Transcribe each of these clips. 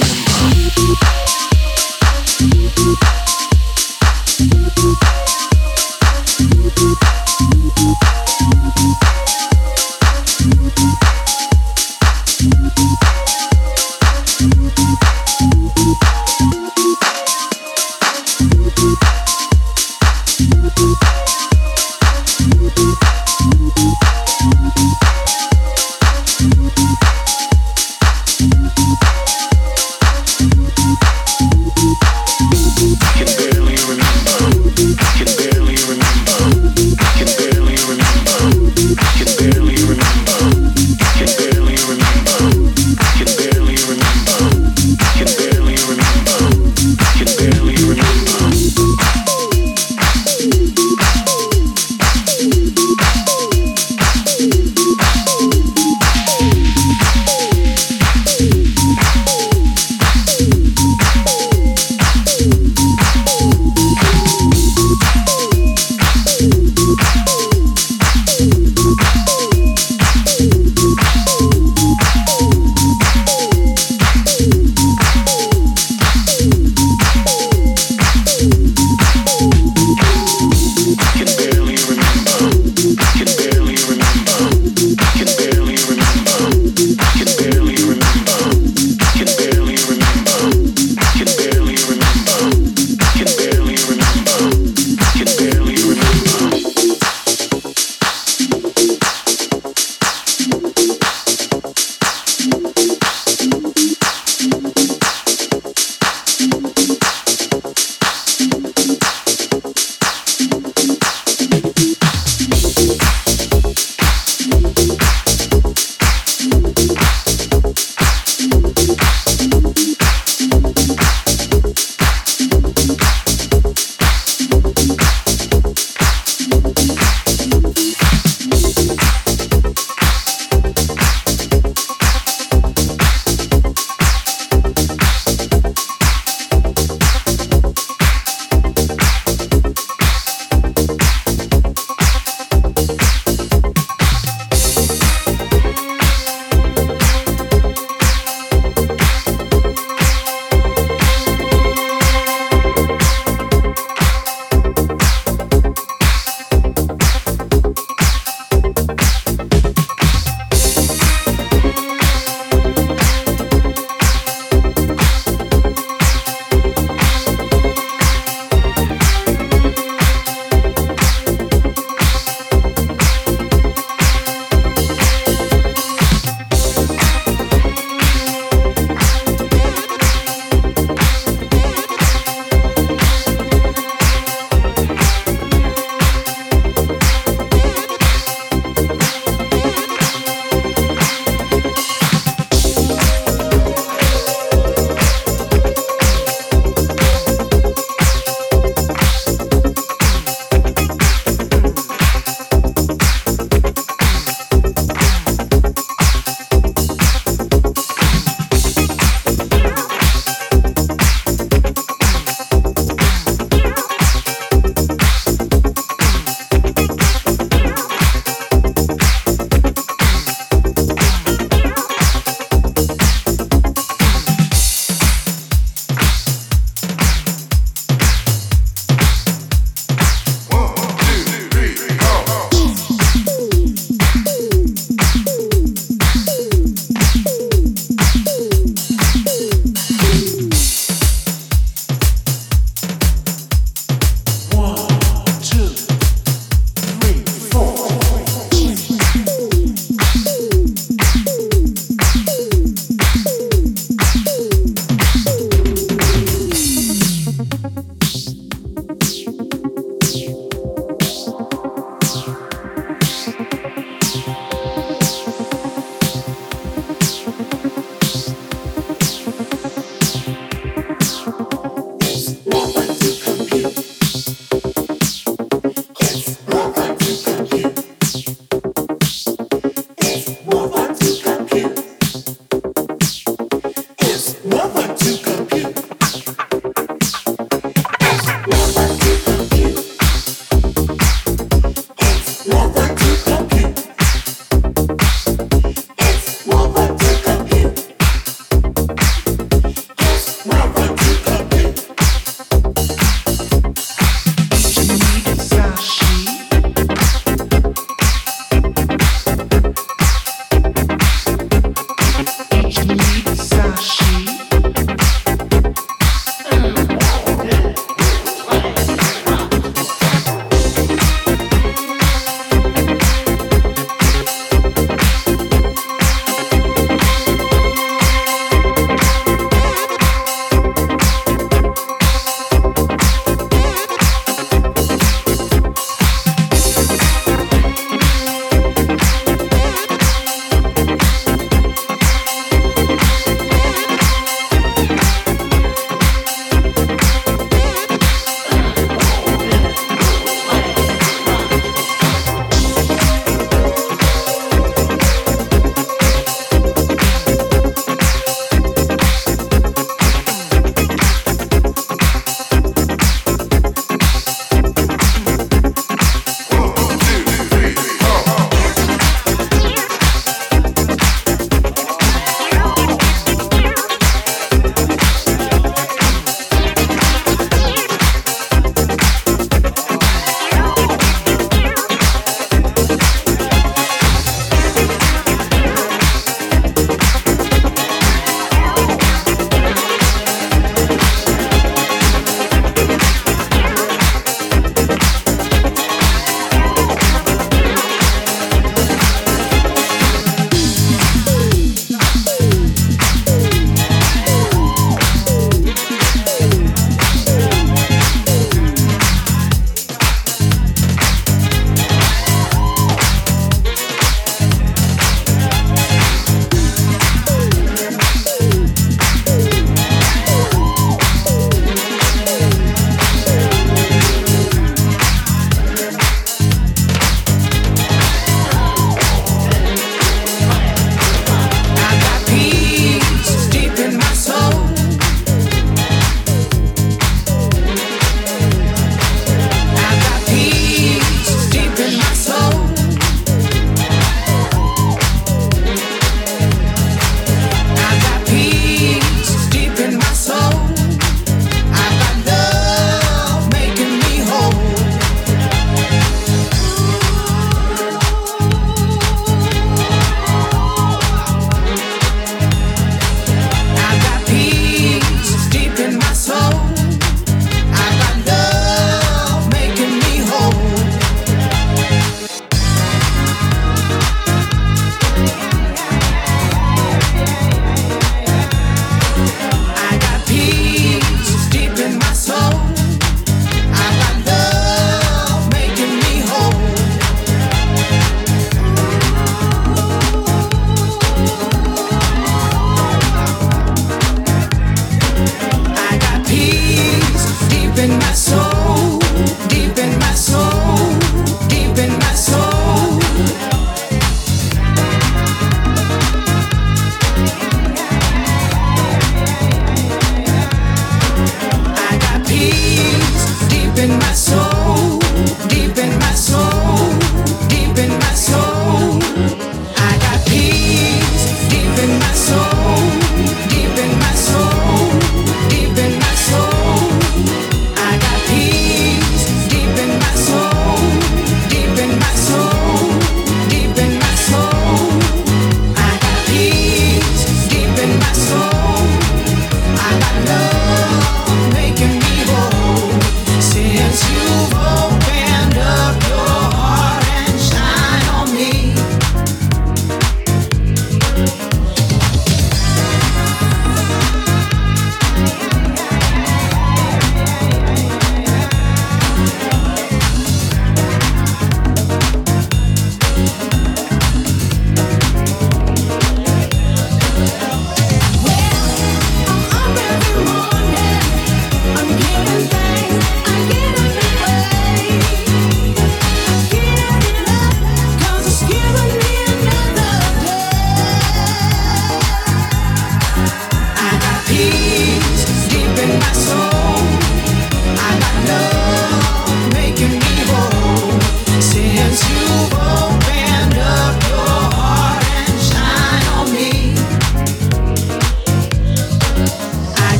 can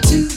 to